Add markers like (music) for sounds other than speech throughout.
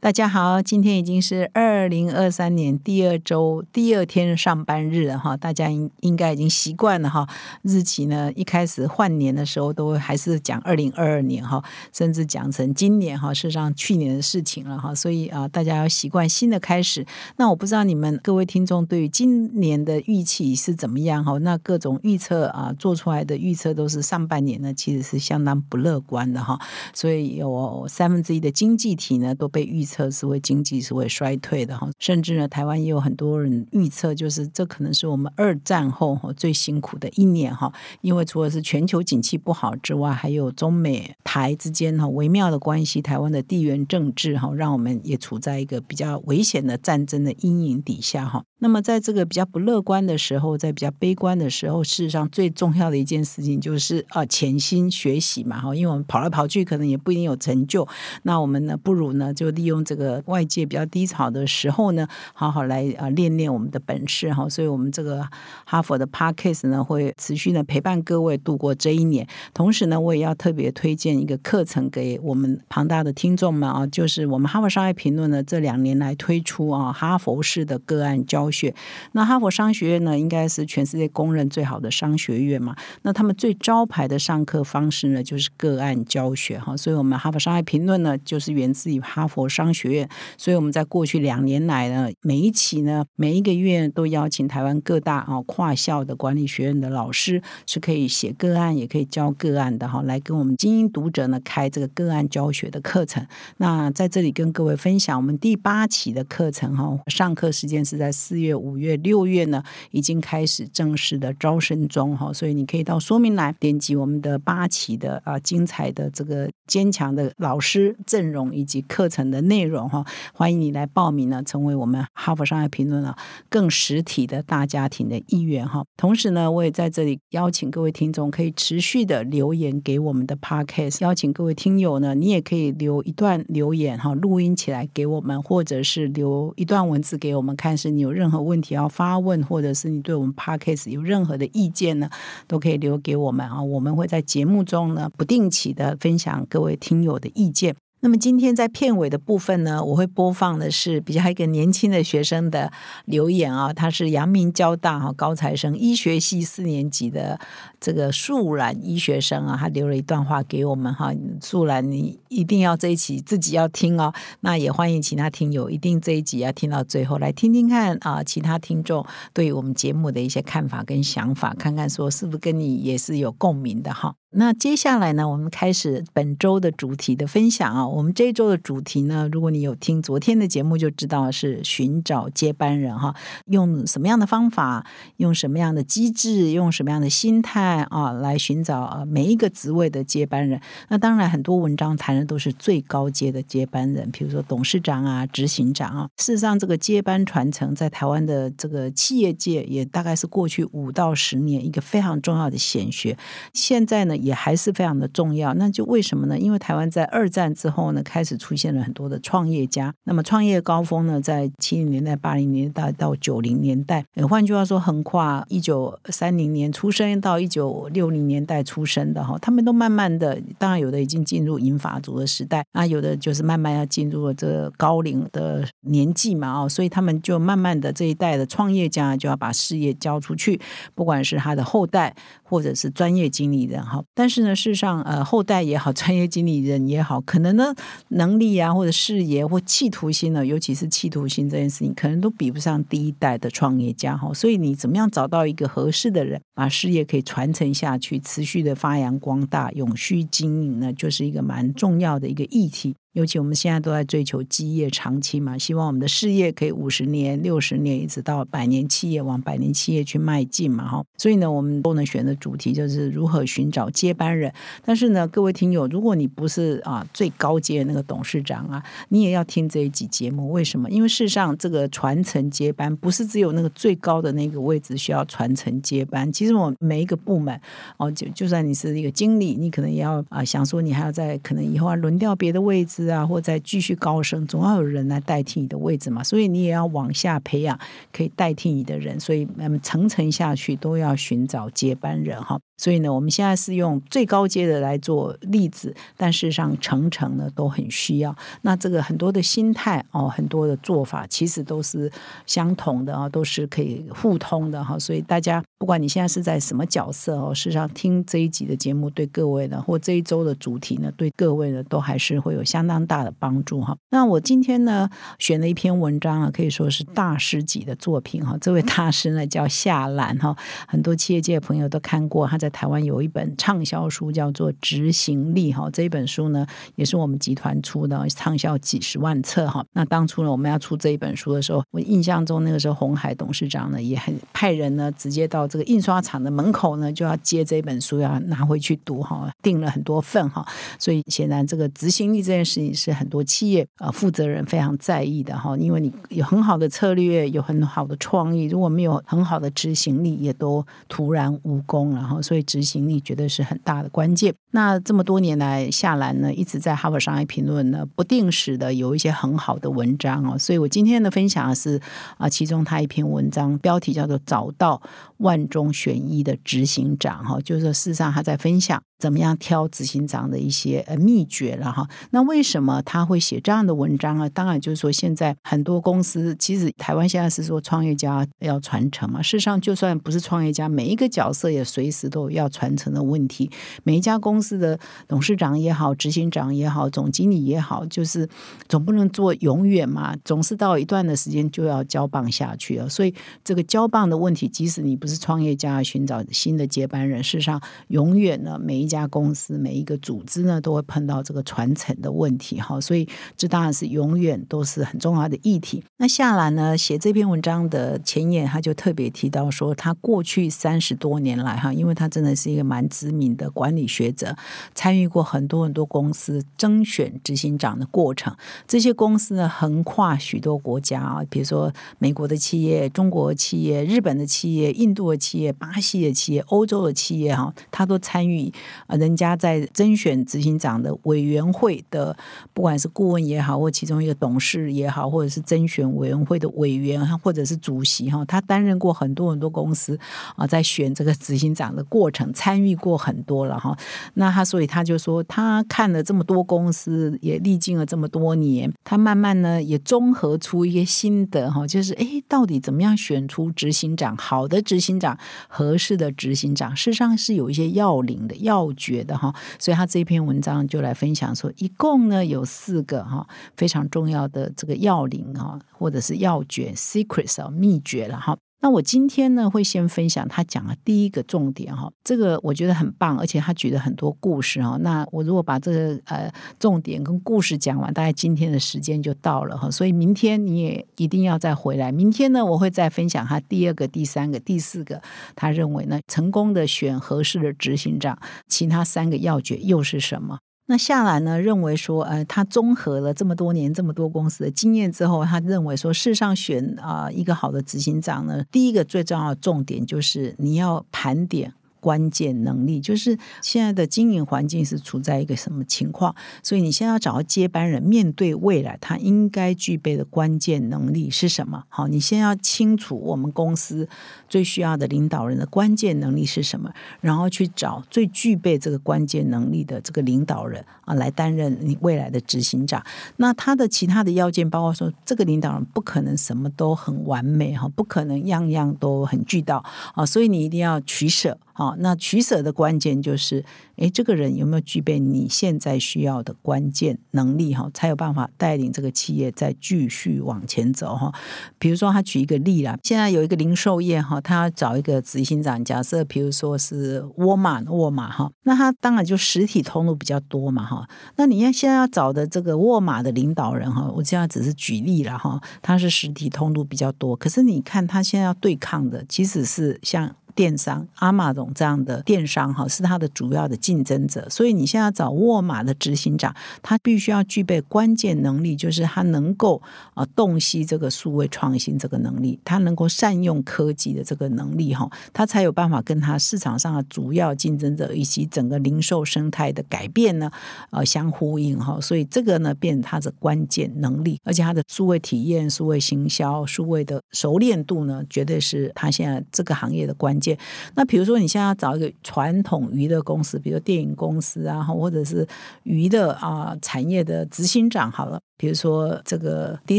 大家好，今天已经是二零二三年第二周第二天上班日了哈，大家应应该已经习惯了哈。日期呢，一开始换年的时候都还是讲二零二二年哈，甚至讲成今年哈，事实上去年的事情了哈。所以啊，大家要习惯新的开始。那我不知道你们各位听众对于今年的预期是怎么样哈？那各种预测啊，做出来的预测都是上半年呢，其实是相当不乐观的哈。所以有三分之一的经济体呢都被预。测是会经济是会衰退的哈，甚至呢，台湾也有很多人预测，就是这可能是我们二战后哈最辛苦的一年哈，因为除了是全球景气不好之外，还有中美台之间哈微妙的关系，台湾的地缘政治哈，让我们也处在一个比较危险的战争的阴影底下哈。那么在这个比较不乐观的时候，在比较悲观的时候，事实上最重要的一件事情就是啊潜心学习嘛哈，因为我们跑来跑去可能也不一定有成就，那我们呢不如呢就利用。这个外界比较低潮的时候呢，好好来啊练练我们的本事哈。所以，我们这个哈佛的 Parkcase 呢，会持续的陪伴各位度过这一年。同时呢，我也要特别推荐一个课程给我们庞大的听众们啊，就是我们哈佛商业评论呢这两年来推出啊哈佛式的个案教学。那哈佛商学院呢，应该是全世界公认最好的商学院嘛。那他们最招牌的上课方式呢，就是个案教学哈。所以我们哈佛商业评论呢，就是源自于哈佛商。学院，所以我们在过去两年来呢，每一期呢，每一个月都邀请台湾各大啊跨校的管理学院的老师，是可以写个案，也可以教个案的哈，来跟我们精英读者呢开这个个案教学的课程。那在这里跟各位分享，我们第八期的课程哈，上课时间是在四月、五月、六月呢，已经开始正式的招生中哈，所以你可以到说明栏点击我们的八期的啊精彩的这个坚强的老师阵容以及课程的内。内容哈，欢迎你来报名呢，成为我们哈佛商业评论呢更实体的大家庭的一员哈。同时呢，我也在这里邀请各位听众可以持续的留言给我们的 podcast，邀请各位听友呢，你也可以留一段留言哈，录音起来给我们，或者是留一段文字给我们看，是你有任何问题要发问，或者是你对我们 podcast 有任何的意见呢，都可以留给我们啊。我们会在节目中呢不定期的分享各位听友的意见。那么今天在片尾的部分呢，我会播放的是比较一个年轻的学生的留言啊，他是阳明交大哈高材生医学系四年级的这个素兰医学生啊，他留了一段话给我们哈，素兰你一定要这一期自己要听哦，那也欢迎其他听友一定这一集要听到最后来听听看啊，其他听众对于我们节目的一些看法跟想法，看看说是不是跟你也是有共鸣的哈。那接下来呢，我们开始本周的主题的分享啊。我们这一周的主题呢，如果你有听昨天的节目，就知道是寻找接班人哈。用什么样的方法，用什么样的机制，用什么样的心态啊，来寻找每一个职位的接班人。那当然，很多文章谈的都是最高阶的接班人，比如说董事长啊、执行长啊。事实上，这个接班传承在台湾的这个企业界，也大概是过去五到十年一个非常重要的显学。现在呢？也还是非常的重要，那就为什么呢？因为台湾在二战之后呢，开始出现了很多的创业家。那么创业高峰呢，在七零年代、八零年代到九零年代，换句话说，横跨一九三零年出生到一九六零年代出生的哈，他们都慢慢的，当然有的已经进入银发族的时代，那有的就是慢慢要进入了这个高龄的年纪嘛，哦，所以他们就慢慢的这一代的创业家就要把事业交出去，不管是他的后代或者是专业经理人哈。但是呢，事实上，呃，后代也好，(laughs) 专业经理人也好，可能呢，能力啊，或者事业或企图心呢，尤其是企图心这件事情，可能都比不上第一代的创业家哈。所以，你怎么样找到一个合适的人，把事业可以传承下去，持续的发扬光大，永续经营呢，就是一个蛮重要的一个议题。尤其我们现在都在追求基业长期嘛，希望我们的事业可以五十年、六十年，一直到百年企业往百年企业去迈进嘛，哈。所以呢，我们都能选的主题就是如何寻找接班人。但是呢，各位听友，如果你不是啊最高阶的那个董事长啊，你也要听这一集节目。为什么？因为事实上，这个传承接班不是只有那个最高的那个位置需要传承接班。其实我每一个部门哦，就就算你是一个经理，你可能也要啊想说，你还要在可能以后要轮调别的位置。啊，或再继续高升，总要有人来代替你的位置嘛，所以你也要往下培养可以代替你的人，所以嗯，层层下去都要寻找接班人哈。所以呢，我们现在是用最高阶的来做例子，但事实上层层呢都很需要。那这个很多的心态哦，很多的做法其实都是相同的啊，都是可以互通的哈。所以大家不管你现在是在什么角色哦，事实上听这一集的节目对各位呢，或这一周的主题呢，对各位呢都还是会有相当大的帮助哈。那我今天呢选了一篇文章啊，可以说是大师级的作品哈。这位大师呢叫夏兰哈，很多企业界的朋友都看过他在。台湾有一本畅销书叫做《执行力》哈，这一本书呢也是我们集团出的，畅销几十万册哈。那当初呢我们要出这一本书的时候，我印象中那个时候红海董事长呢也很派人呢直接到这个印刷厂的门口呢就要接这本书要拿回去读哈，订了很多份哈。所以显然这个执行力这件事情是很多企业呃负责人非常在意的哈，因为你有很好的策略，有很好的创意，如果没有很好的执行力，也都徒然无功然后所以。执行力绝对是很大的关键。那这么多年来，夏兰呢一直在《哈佛商业评论》呢不定时的有一些很好的文章哦。所以我今天的分享是啊，其中他一篇文章标题叫做“找到万中选一的执行长”哈，就是说事实上他在分享。怎么样挑执行长的一些呃秘诀了哈？那为什么他会写这样的文章啊？当然就是说，现在很多公司其实台湾现在是说创业家要传承嘛。事实上，就算不是创业家，每一个角色也随时都有要传承的问题。每一家公司的董事长也好，执行长也好，总经理也好，就是总不能做永远嘛，总是到一段的时间就要交棒下去了。所以这个交棒的问题，即使你不是创业家，寻找新的接班人，事实上永远呢每一。家公司每一个组织呢，都会碰到这个传承的问题哈，所以这当然是永远都是很重要的议题。那夏兰呢，写这篇文章的前言，他就特别提到说，他过去三十多年来哈，因为他真的是一个蛮知名的管理学者，参与过很多很多公司征选执行长的过程。这些公司呢，横跨许多国家啊，比如说美国的企业、中国企业、日本的企业、印度的企业、巴西的企业、欧洲的企业哈，他都参与。啊，人家在甄选执行长的委员会的，不管是顾问也好，或其中一个董事也好，或者是甄选委员会的委员，或者是主席哈，他担任过很多很多公司啊，在选这个执行长的过程，参与过很多了哈。那他所以他就说，他看了这么多公司，也历经了这么多年，他慢慢呢也综合出一些心得哈，就是哎，到底怎么样选出执行长，好的执行长，合适的执行长，事实上是有一些要领的要。诀的哈，所以他这篇文章就来分享说，一共呢有四个哈非常重要的这个要领哈，或者是要诀 （secrets） 啊秘诀了哈。那我今天呢，会先分享他讲的第一个重点哈，这个我觉得很棒，而且他举了很多故事哈。那我如果把这个呃重点跟故事讲完，大概今天的时间就到了哈。所以明天你也一定要再回来。明天呢，我会再分享他第二个、第三个、第四个，他认为呢成功的选合适的执行长，其他三个要诀又是什么？那夏兰呢认为说，呃，他综合了这么多年这么多公司的经验之后，他认为说，世上选啊一个好的执行长呢，第一个最重要的重点就是你要盘点。关键能力就是现在的经营环境是处在一个什么情况，所以你现在要找到接班人，面对未来他应该具备的关键能力是什么？好，你先要清楚我们公司最需要的领导人的关键能力是什么，然后去找最具备这个关键能力的这个领导人啊，来担任你未来的执行长。那他的其他的要件包括说，这个领导人不可能什么都很完美哈，不可能样样都很俱到啊，所以你一定要取舍。好，那取舍的关键就是，诶，这个人有没有具备你现在需要的关键能力哈，才有办法带领这个企业再继续往前走哈。比如说，他举一个例啦，现在有一个零售业哈，他要找一个执行长，假设比如说是沃尔玛，沃尔玛哈，那他当然就实体通路比较多嘛哈。那你要现在要找的这个沃尔玛的领导人哈，我现在只是举例了哈，他是实体通路比较多，可是你看他现在要对抗的，其实是像。电商阿玛总这样的电商哈是它的主要的竞争者，所以你现在找沃尔玛的执行长，他必须要具备关键能力，就是他能够啊洞悉这个数位创新这个能力，他能够善用科技的这个能力哈，他才有办法跟他市场上的主要竞争者以及整个零售生态的改变呢呃相呼应哈，所以这个呢变他的关键能力，而且他的数位体验、数位行销、数位的熟练度呢，绝对是他现在这个行业的关键。那比如说，你现在要找一个传统娱乐公司，比如电影公司啊，或者是娱乐啊产业的执行长，好了。比如说这个迪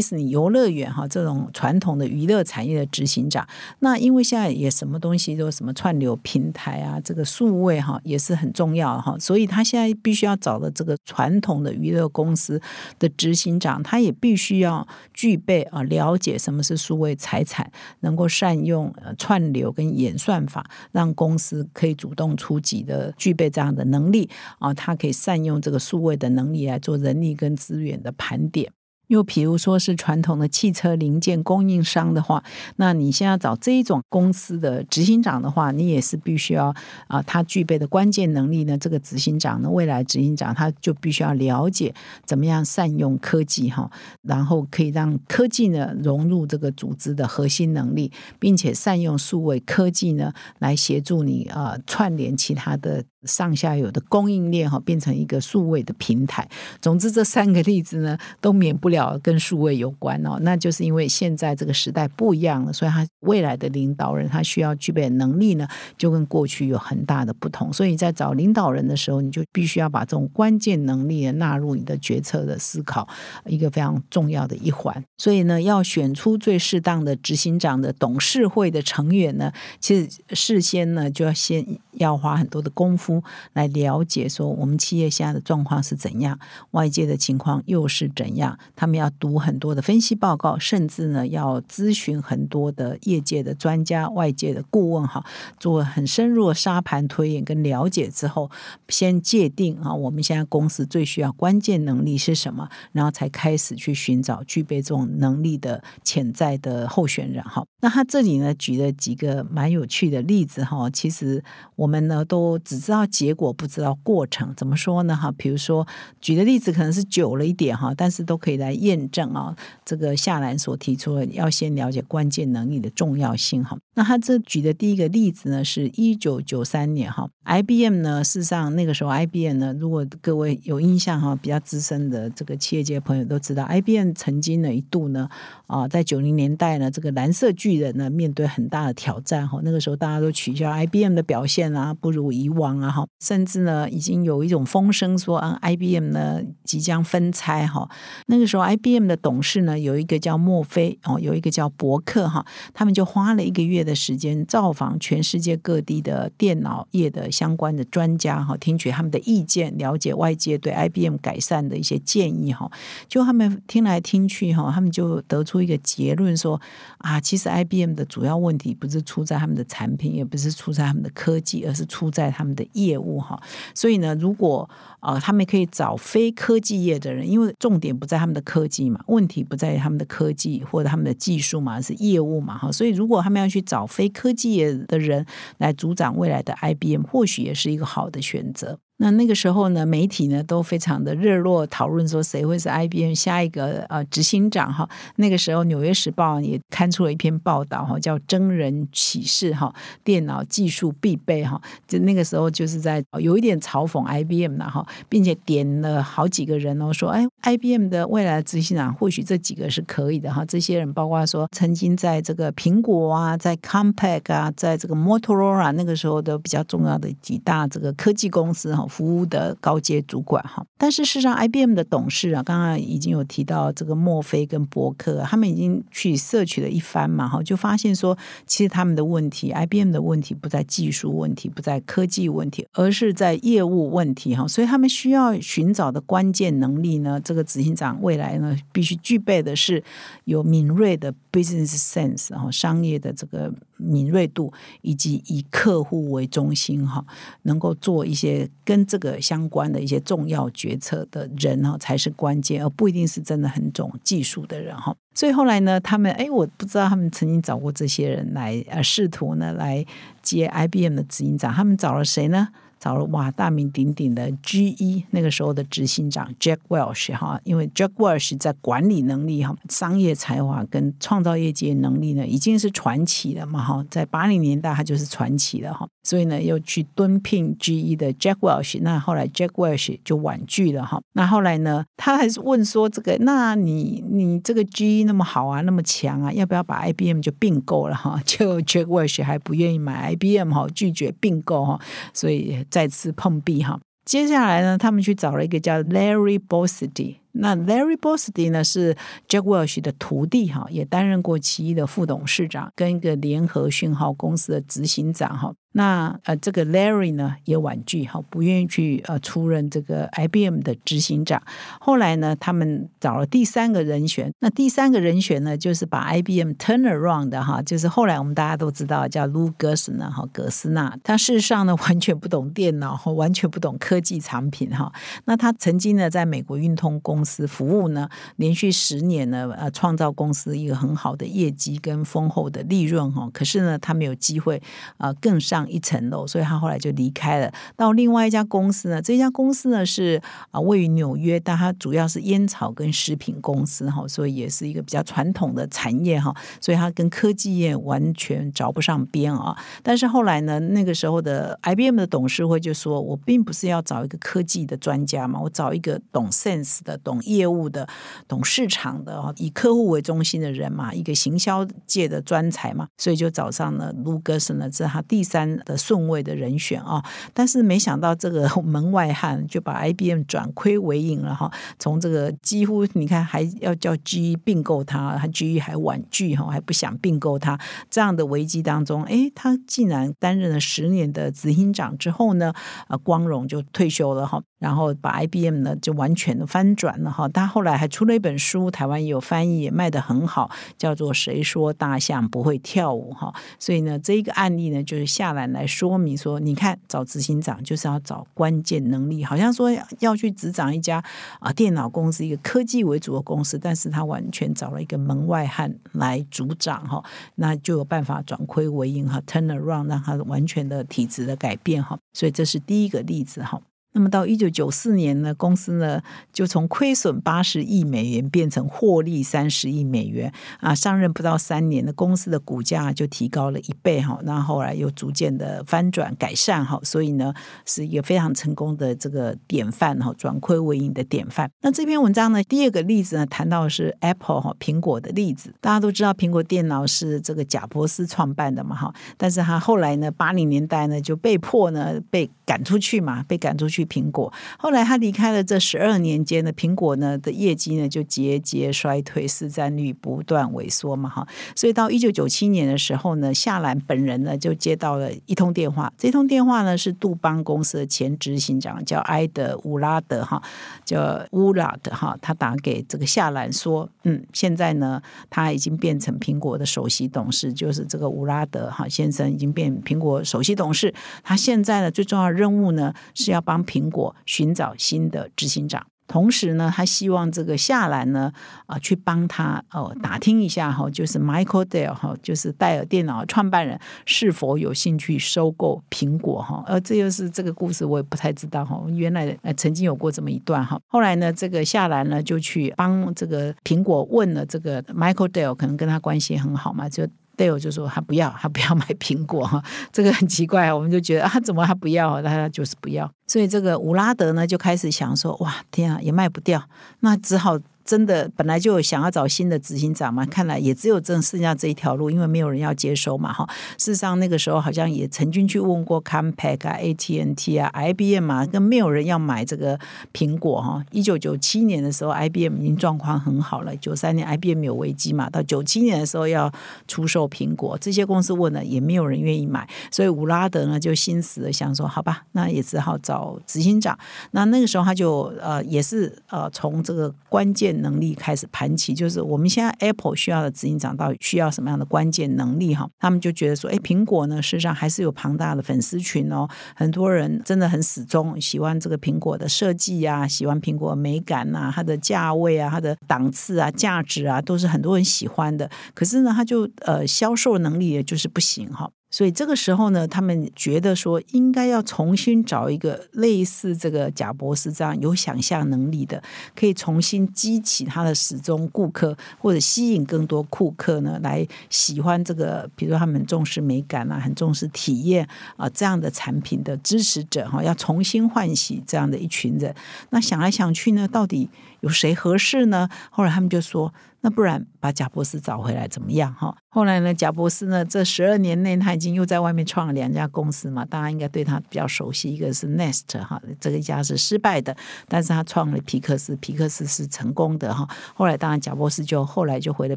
士尼游乐园哈，这种传统的娱乐产业的执行长，那因为现在也什么东西都什么串流平台啊，这个数位哈也是很重要哈，所以他现在必须要找的这个传统的娱乐公司的执行长，他也必须要具备啊了解什么是数位财产，能够善用串流跟演算法，让公司可以主动出击的具备这样的能力啊，他可以善用这个数位的能力来做人力跟资源的盘。点。又比如说是传统的汽车零件供应商的话，那你现在找这一种公司的执行长的话，你也是必须要啊，他具备的关键能力呢。这个执行长呢，未来执行长他就必须要了解怎么样善用科技哈，然后可以让科技呢融入这个组织的核心能力，并且善用数位科技呢来协助你啊串联其他的上下游的供应链哈，变成一个数位的平台。总之，这三个例子呢都免不了。跟数位有关哦，那就是因为现在这个时代不一样了，所以他未来的领导人他需要具备能力呢，就跟过去有很大的不同。所以在找领导人的时候，你就必须要把这种关键能力纳入你的决策的思考，一个非常重要的一环。所以呢，要选出最适当的执行长的董事会的成员呢，其实事先呢就要先要花很多的功夫来了解，说我们企业现在的状况是怎样，外界的情况又是怎样，他们。要读很多的分析报告，甚至呢要咨询很多的业界的专家、外界的顾问，哈，做很深入的沙盘推演跟了解之后，先界定啊，我们现在公司最需要关键能力是什么，然后才开始去寻找具备这种能力的潜在的候选人，哈。那他这里呢举了几个蛮有趣的例子，哈，其实我们呢都只知道结果，不知道过程。怎么说呢？哈，比如说举的例子可能是久了一点，哈，但是都可以来。验证啊，这个夏兰所提出的，要先了解关键能力的重要性哈。那他这举的第一个例子呢，是一九九三年哈，IBM 呢，事实上那个时候 IBM 呢，如果各位有印象哈，比较资深的这个企业界朋友都知道，IBM 曾经呢一度呢啊，在九零年代呢，这个蓝色巨人呢面对很大的挑战哈，那个时候大家都取消 IBM 的表现啊，不如以往啊哈，甚至呢已经有一种风声说嗯，IBM 呢即将分拆哈，那个时候 IBM 的董事呢有一个叫墨菲哦，有一个叫伯克哈，他们就花了一个月。的时间造访全世界各地的电脑业的相关的专家哈，听取他们的意见，了解外界对 IBM 改善的一些建议哈。就他们听来听去哈，他们就得出一个结论说啊，其实 IBM 的主要问题不是出在他们的产品，也不是出在他们的科技，而是出在他们的业务哈。所以呢，如果呃，他们可以找非科技业的人，因为重点不在他们的科技嘛，问题不在他们的科技或者他们的技术嘛，是业务嘛哈。所以如果他们要去找非科技业的人来组长未来的 IBM，或许也是一个好的选择。那那个时候呢，媒体呢都非常的热络讨论说谁会是 IBM 下一个呃执行长哈。那个时候《纽约时报》也刊出了一篇报道哈，叫“真人启示”哈，电脑技术必备哈。就那个时候就是在有一点嘲讽 IBM 了哈，并且点了好几个人哦，说哎，IBM 的未来执行长或许这几个是可以的哈。这些人包括说曾经在这个苹果啊，在 Compaq 啊，在这个 Motorola 那个时候的比较重要的几大这个科技公司哈。服务的高阶主管哈。但是事实上，IBM 的董事啊，刚刚已经有提到这个墨菲跟伯克，他们已经去摄取了一番嘛哈，就发现说，其实他们的问题，IBM 的问题不在技术问题，不在科技问题，而是在业务问题哈。所以他们需要寻找的关键能力呢，这个执行长未来呢，必须具备的是有敏锐的 business sense，然后商业的这个。敏锐度以及以客户为中心哈，能够做一些跟这个相关的一些重要决策的人哈，才是关键，而不一定是真的很懂技术的人哈。所以后来呢，他们哎，我不知道他们曾经找过这些人来呃，试图呢来接 IBM 的执行长，他们找了谁呢？找了哇大名鼎鼎的 GE 那个时候的执行长 Jack Welch 哈，因为 Jack Welch 在管理能力哈、商业才华跟创造业绩能力呢，已经是传奇了嘛哈，在八零年代他就是传奇了哈，所以呢又去蹲聘 GE 的 Jack Welch，那后来 Jack Welch 就婉拒了哈，那后来呢他还是问说这个，那你你这个 GE 那么好啊，那么强啊，要不要把 IBM 就并购了哈？就 Jack Welch 还不愿意买 IBM 哈，拒绝并购哈，所以。再次碰壁哈，接下来呢，他们去找了一个叫 Larry Bossidy，那 Larry Bossidy 呢是 Jack Welch 的徒弟哈，也担任过奇异的副董事长，跟一个联合讯号公司的执行长哈。那呃，这个 Larry 呢也婉拒哈，不愿意去呃出任这个 IBM 的执行长。后来呢，他们找了第三个人选，那第三个人选呢，就是把 IBM turn around 的哈，就是后来我们大家都知道叫 Lou g e r s n 哈，格斯纳。他事实上呢，(laughs) 完全不懂电脑哈，完全不懂科技产品哈。那他曾经呢，在美国运通公司服务呢，连续十年呢，呃，创造公司一个很好的业绩跟丰厚的利润哈。可是呢，他没有机会啊，更上。一层楼，所以他后来就离开了，到另外一家公司呢。这家公司呢是啊位于纽约，但它主要是烟草跟食品公司哈，所以也是一个比较传统的产业哈。所以它跟科技业完全着不上边啊。但是后来呢，那个时候的 IBM 的董事会就说：“我并不是要找一个科技的专家嘛，我找一个懂 sense 的、懂业务的、懂市场的、以客户为中心的人嘛，一个行销界的专才嘛。”所以就找上了卢格森呢，这是他第三。的顺位的人选啊，但是没想到这个 (laughs) 门外汉就把 IBM 转亏为盈了哈。从这个几乎你看还要叫 GE 并购他，他 GE 还婉拒哈，还不想并购他。这样的危机当中，哎，他竟然担任了十年的执行长之后呢，啊，光荣就退休了哈。然后把 IBM 呢就完全的翻转了哈。他后来还出了一本书，台湾也有翻译，也卖得很好，叫做《谁说大象不会跳舞》哈。所以呢，这一个案例呢，就是下来。来说明说，你看找执行长就是要找关键能力，好像说要去执掌一家啊电脑公司，一个科技为主的公司，但是他完全找了一个门外汉来主掌哈，那就有办法转亏为盈哈，turn around 让他完全的体质的改变哈，所以这是第一个例子哈。那么到一九九四年呢，公司呢就从亏损八十亿美元变成获利三十亿美元啊！上任不到三年的公司的股价就提高了一倍哈，那后来又逐渐的翻转改善哈，所以呢是一个非常成功的这个典范哈，转亏为盈的典范。那这篇文章呢，第二个例子呢谈到是 Apple 哈苹果的例子，大家都知道苹果电脑是这个贾伯斯创办的嘛哈，但是他后来呢八零年代呢就被迫呢被赶出去嘛，被赶出去。苹果。后来他离开了这十二年间的苹果呢的业绩呢就节节衰退，市占率不断萎缩嘛哈，所以到一九九七年的时候呢，夏兰本人呢就接到了一通电话，这通电话呢是杜邦公司的前执行长叫埃德乌拉德哈，叫乌拉德哈，他打给这个夏兰说，嗯，现在呢他已经变成苹果的首席董事，就是这个乌拉德哈先生已经变苹果首席董事，他现在呢最重要的任务呢是要帮。苹果寻找新的执行长，同时呢，他希望这个夏兰呢啊去帮他哦打听一下哈，就是 Michael Dell 哈，就是戴尔电脑创办人是否有兴趣收购苹果哈。呃，这就是这个故事，我也不太知道哈。原来呃曾经有过这么一段哈。后来呢，这个夏兰呢就去帮这个苹果问了这个 Michael Dell，可能跟他关系很好嘛，就。队友就说他不要，他不要买苹果，这个很奇怪，我们就觉得啊，怎么他不要？他就是不要。所以这个乌拉德呢就开始想说，哇，天啊，也卖不掉，那只好真的本来就想要找新的执行长嘛，看来也只有这剩下这一条路，因为没有人要接收嘛哈。事实上那个时候好像也曾经去问过 Compaq 啊、ATNT 啊、IBM 啊，跟没有人要买这个苹果哈。一九九七年的时候，IBM 已经状况很好了，九三年 IBM 有危机嘛，到九七年的时候要出售苹果，这些公司问了也没有人愿意买，所以伍拉德呢就心死了，想说好吧，那也只好找执行长。那那个时候他就呃也是呃从这个关键。能力开始盘起，就是我们现在 Apple 需要的执行长到底需要什么样的关键能力哈？他们就觉得说，哎，苹果呢，事实上还是有庞大的粉丝群哦，很多人真的很死忠，喜欢这个苹果的设计啊，喜欢苹果美感呐，它的价位啊，它的档次啊，价值啊，都是很多人喜欢的。可是呢，它就呃销售能力也就是不行哈。所以这个时候呢，他们觉得说应该要重新找一个类似这个贾博士这样有想象能力的，可以重新激起他的始终顾客，或者吸引更多顾客呢来喜欢这个，比如说他们重视美感啊，很重视体验啊这样的产品的支持者哈，要重新唤醒这样的一群人。那想来想去呢，到底有谁合适呢？后来他们就说。那不然把贾博士找回来怎么样？哈，后来呢，贾博士呢，这十二年内他已经又在外面创了两家公司嘛，大家应该对他比较熟悉，一个是 Nest 哈，这个一家是失败的，但是他创了皮克斯，皮克斯是成功的哈。后来当然贾博士就后来就回了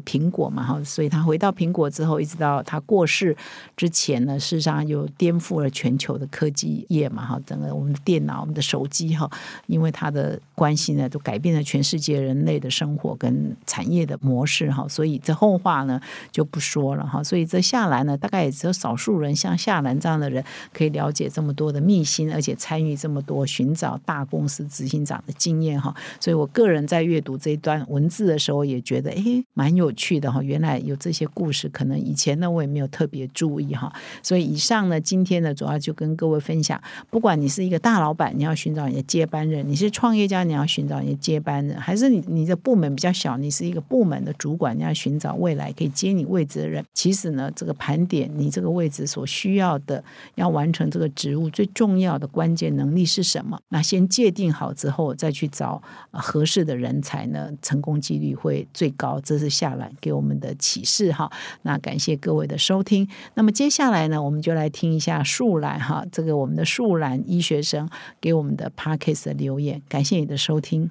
苹果嘛，哈，所以他回到苹果之后，一直到他过世之前呢，事实上又颠覆了全球的科技业嘛，哈，整个我们的电脑、我们的手机哈，因为他的关系呢，都改变了全世界人类的生活跟产业的。模式哈，所以这后话呢就不说了哈。所以这夏兰呢，大概也只有少数人像夏兰这样的人可以了解这么多的秘辛，而且参与这么多寻找大公司执行长的经验哈。所以我个人在阅读这一段文字的时候，也觉得哎蛮有趣的哈。原来有这些故事，可能以前呢我也没有特别注意哈。所以以上呢，今天呢主要就跟各位分享，不管你是一个大老板，你要寻找你的接班人；你是创业家，你要寻找你的接班人；还是你你的部门比较小，你是一个部门。的主管，你要寻找未来可以接你位置的人。其实呢，这个盘点你这个位置所需要的，要完成这个职务最重要的关键能力是什么？那先界定好之后，再去找合适的人才呢，成功几率会最高。这是下来给我们的启示哈。那感谢各位的收听。那么接下来呢，我们就来听一下树兰哈，这个我们的树兰医学生给我们的 Parkes 的留言。感谢你的收听。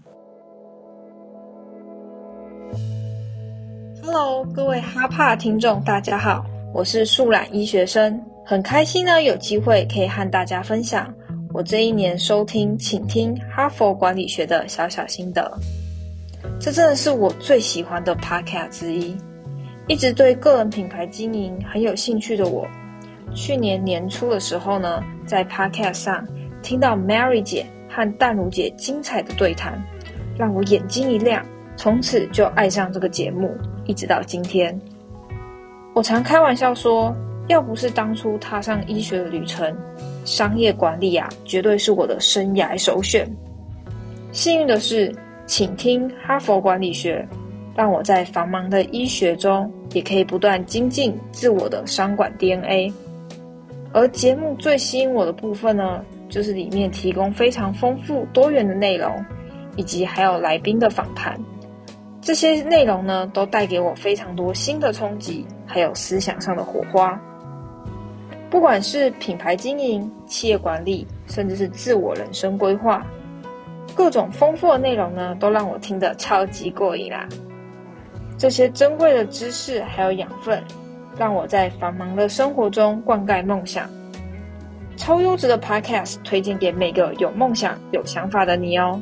Hello，各位哈帕听众，大家好，我是树懒医学生，很开心呢，有机会可以和大家分享我这一年收听、请听哈佛管理学的小小心得。这真的是我最喜欢的 Podcast 之一。一直对个人品牌经营很有兴趣的我，去年年初的时候呢，在 Podcast 上听到 Mary 姐和淡如姐精彩的对谈，让我眼睛一亮，从此就爱上这个节目。一直到今天，我常开玩笑说，要不是当初踏上医学的旅程，商业管理啊，绝对是我的生涯首选。幸运的是，请听哈佛管理学，让我在繁忙的医学中，也可以不断精进自我的商管 DNA。而节目最吸引我的部分呢，就是里面提供非常丰富多元的内容，以及还有来宾的访谈。这些内容呢，都带给我非常多新的冲击，还有思想上的火花。不管是品牌经营、企业管理，甚至是自我人生规划，各种丰富的内容呢，都让我听得超级过瘾啦。这些珍贵的知识还有养分，让我在繁忙的生活中灌溉梦想。超优质的 Podcast 推荐给每个有梦想、有想法的你哦。